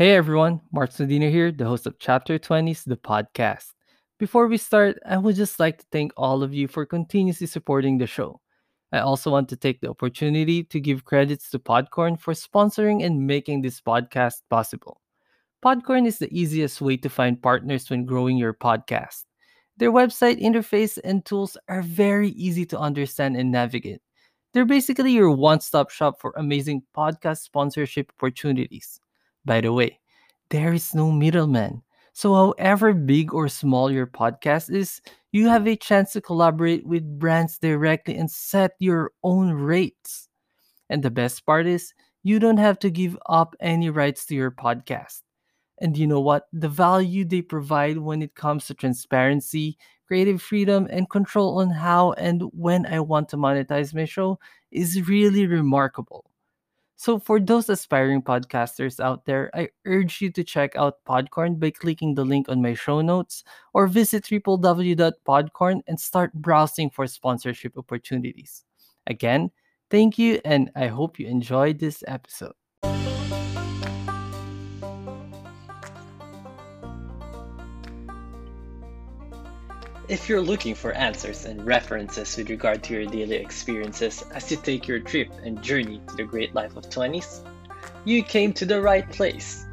Hey everyone, Mark Sodino here, the host of Chapter 20s, the podcast. Before we start, I would just like to thank all of you for continuously supporting the show. I also want to take the opportunity to give credits to Podcorn for sponsoring and making this podcast possible. Podcorn is the easiest way to find partners when growing your podcast. Their website interface and tools are very easy to understand and navigate. They're basically your one stop shop for amazing podcast sponsorship opportunities. By the way, there is no middleman. So, however big or small your podcast is, you have a chance to collaborate with brands directly and set your own rates. And the best part is, you don't have to give up any rights to your podcast. And you know what? The value they provide when it comes to transparency, creative freedom, and control on how and when I want to monetize my show is really remarkable. So, for those aspiring podcasters out there, I urge you to check out Podcorn by clicking the link on my show notes or visit www.podcorn and start browsing for sponsorship opportunities. Again, thank you, and I hope you enjoyed this episode. If you're looking for answers and references with regard to your daily experiences as you take your trip and journey to the great life of 20s, you came to the right place.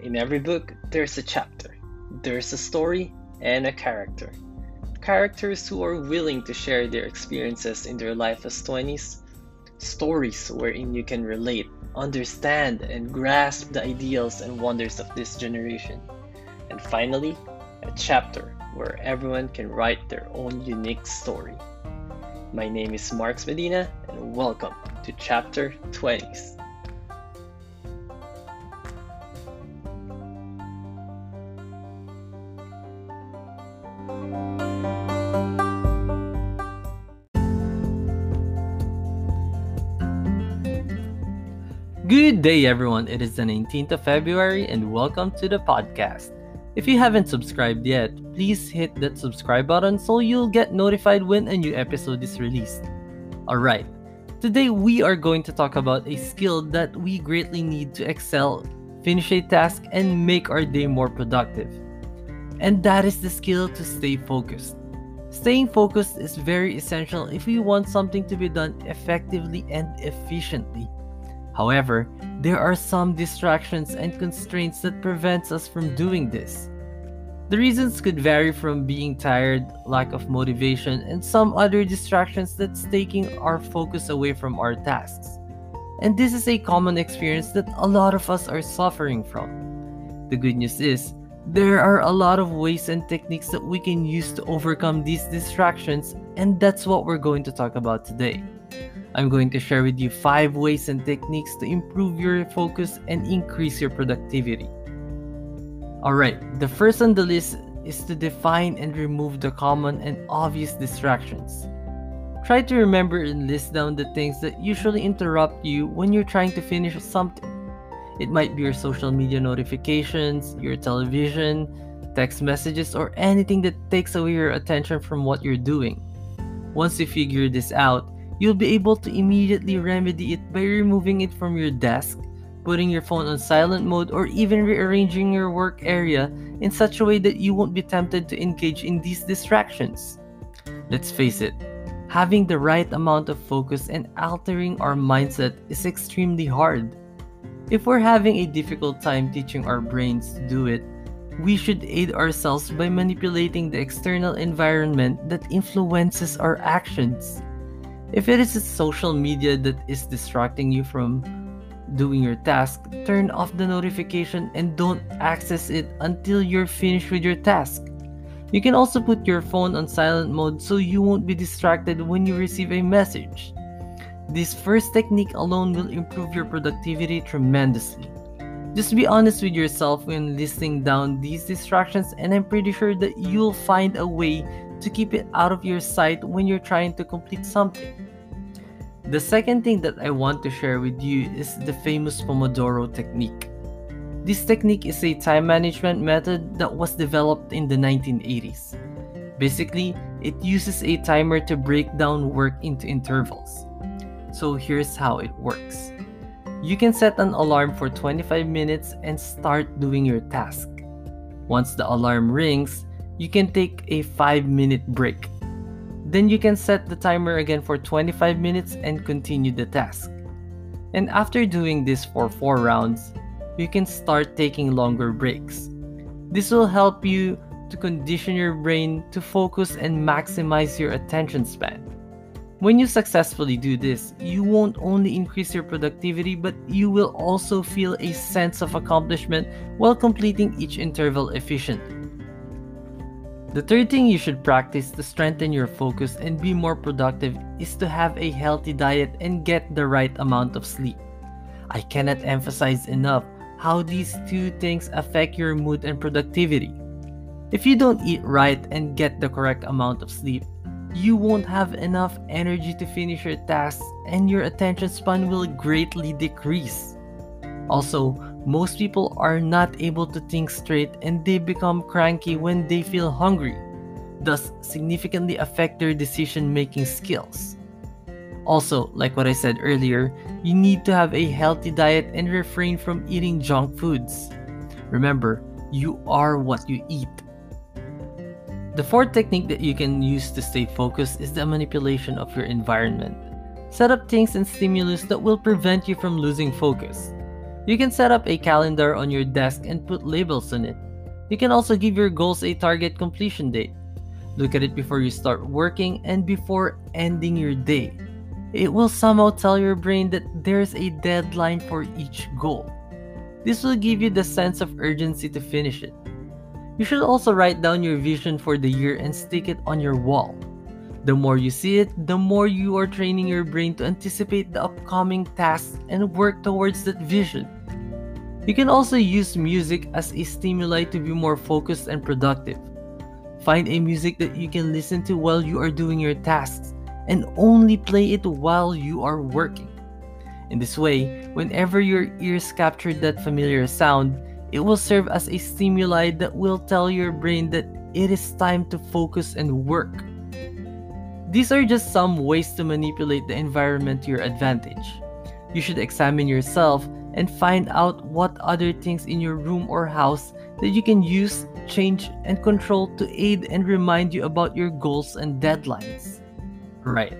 In every book, there's a chapter, there's a story, and a character. Characters who are willing to share their experiences in their life as 20s, stories wherein you can relate, understand, and grasp the ideals and wonders of this generation. And finally, a chapter where everyone can write their own unique story. My name is Marks Medina, and welcome to Chapter 20s. Good day, everyone. It is the 19th of February, and welcome to the podcast. If you haven't subscribed yet, please hit that subscribe button so you'll get notified when a new episode is released. Alright, today we are going to talk about a skill that we greatly need to excel, finish a task, and make our day more productive. And that is the skill to stay focused. Staying focused is very essential if we want something to be done effectively and efficiently. However, there are some distractions and constraints that prevents us from doing this. The reasons could vary from being tired, lack of motivation, and some other distractions that's taking our focus away from our tasks. And this is a common experience that a lot of us are suffering from. The good news is, there are a lot of ways and techniques that we can use to overcome these distractions, and that's what we're going to talk about today. I'm going to share with you 5 ways and techniques to improve your focus and increase your productivity. Alright, the first on the list is to define and remove the common and obvious distractions. Try to remember and list down the things that usually interrupt you when you're trying to finish something. It might be your social media notifications, your television, text messages, or anything that takes away your attention from what you're doing. Once you figure this out, you'll be able to immediately remedy it by removing it from your desk, putting your phone on silent mode, or even rearranging your work area in such a way that you won't be tempted to engage in these distractions. Let's face it, having the right amount of focus and altering our mindset is extremely hard. If we're having a difficult time teaching our brains to do it, we should aid ourselves by manipulating the external environment that influences our actions. If it is social media that is distracting you from doing your task, turn off the notification and don't access it until you're finished with your task. You can also put your phone on silent mode so you won't be distracted when you receive a message. This first technique alone will improve your productivity tremendously. Just be honest with yourself when listing down these distractions, and I'm pretty sure that you'll find a way to keep it out of your sight when you're trying to complete something. The second thing that I want to share with you is the famous Pomodoro technique. This technique is a time management method that was developed in the 1980s. Basically, it uses a timer to break down work into intervals. So here's how it works. You can set an alarm for 25 minutes and start doing your task. Once the alarm rings, you can take a 5 minute break. Then you can set the timer again for 25 minutes and continue the task. And after doing this for 4 rounds, you can start taking longer breaks. This will help you to condition your brain to focus and maximize your attention span. When you successfully do this, you won't only increase your productivity, but you will also feel a sense of accomplishment while completing each interval efficiently. The third thing you should practice to strengthen your focus and be more productive is to have a healthy diet and get the right amount of sleep. I cannot emphasize enough how these two things affect your mood and productivity. If you don't eat right and get the correct amount of sleep, you won't have enough energy to finish your tasks and your attention span will greatly decrease. Also, most people are not able to think straight and they become cranky when they feel hungry, thus, significantly affect their decision making skills. Also, like what I said earlier, you need to have a healthy diet and refrain from eating junk foods. Remember, you are what you eat. The fourth technique that you can use to stay focused is the manipulation of your environment. Set up things and stimulus that will prevent you from losing focus. You can set up a calendar on your desk and put labels on it. You can also give your goals a target completion date. Look at it before you start working and before ending your day. It will somehow tell your brain that there's a deadline for each goal. This will give you the sense of urgency to finish it. You should also write down your vision for the year and stick it on your wall. The more you see it, the more you are training your brain to anticipate the upcoming tasks and work towards that vision. You can also use music as a stimuli to be more focused and productive. Find a music that you can listen to while you are doing your tasks and only play it while you are working. In this way, whenever your ears capture that familiar sound, it will serve as a stimuli that will tell your brain that it is time to focus and work. These are just some ways to manipulate the environment to your advantage. You should examine yourself and find out what other things in your room or house that you can use, change, and control to aid and remind you about your goals and deadlines. Right.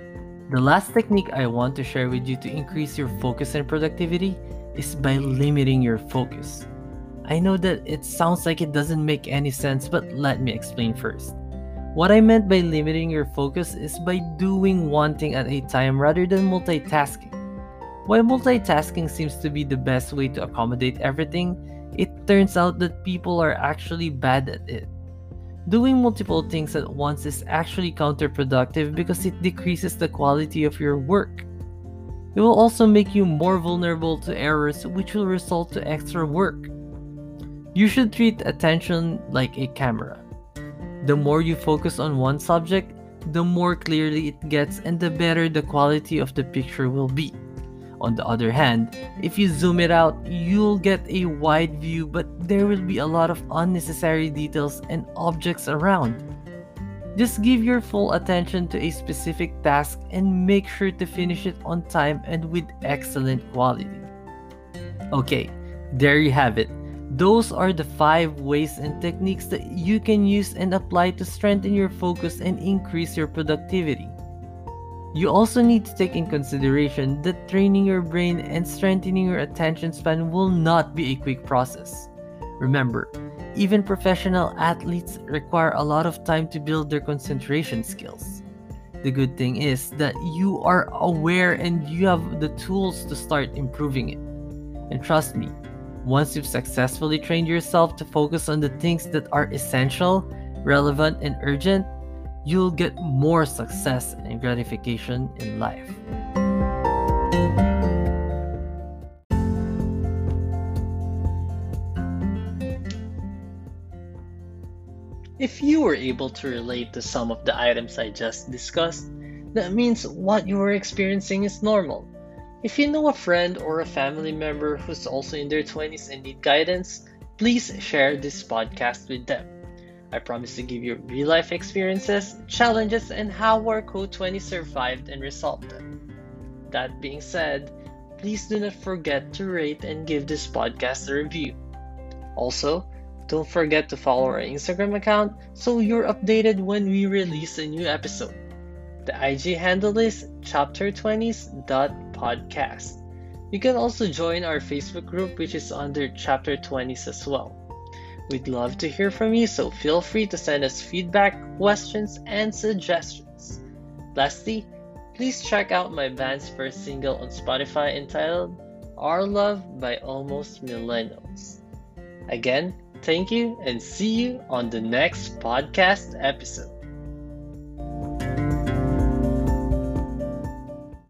The last technique I want to share with you to increase your focus and productivity is by limiting your focus. I know that it sounds like it doesn't make any sense, but let me explain first. What I meant by limiting your focus is by doing one thing at a time rather than multitasking. While multitasking seems to be the best way to accommodate everything, it turns out that people are actually bad at it. Doing multiple things at once is actually counterproductive because it decreases the quality of your work. It will also make you more vulnerable to errors, which will result to extra work. You should treat attention like a camera. The more you focus on one subject, the more clearly it gets and the better the quality of the picture will be. On the other hand, if you zoom it out, you'll get a wide view, but there will be a lot of unnecessary details and objects around. Just give your full attention to a specific task and make sure to finish it on time and with excellent quality. Okay, there you have it. Those are the five ways and techniques that you can use and apply to strengthen your focus and increase your productivity. You also need to take in consideration that training your brain and strengthening your attention span will not be a quick process. Remember, even professional athletes require a lot of time to build their concentration skills. The good thing is that you are aware and you have the tools to start improving it. And trust me, once you've successfully trained yourself to focus on the things that are essential, relevant, and urgent, you'll get more success and gratification in life. If you were able to relate to some of the items I just discussed, that means what you are experiencing is normal. If you know a friend or a family member who's also in their 20s and need guidance, please share this podcast with them. I promise to give you real life experiences, challenges, and how our Code 20 survived and resolved them. That being said, please do not forget to rate and give this podcast a review. Also, don't forget to follow our Instagram account so you're updated when we release a new episode. The IG handle is chapter20s.podcast. You can also join our Facebook group, which is under Chapter 20s as well. We'd love to hear from you, so feel free to send us feedback, questions, and suggestions. Lastly, please check out my band's first single on Spotify entitled Our Love by Almost Millennials. Again, thank you and see you on the next podcast episode.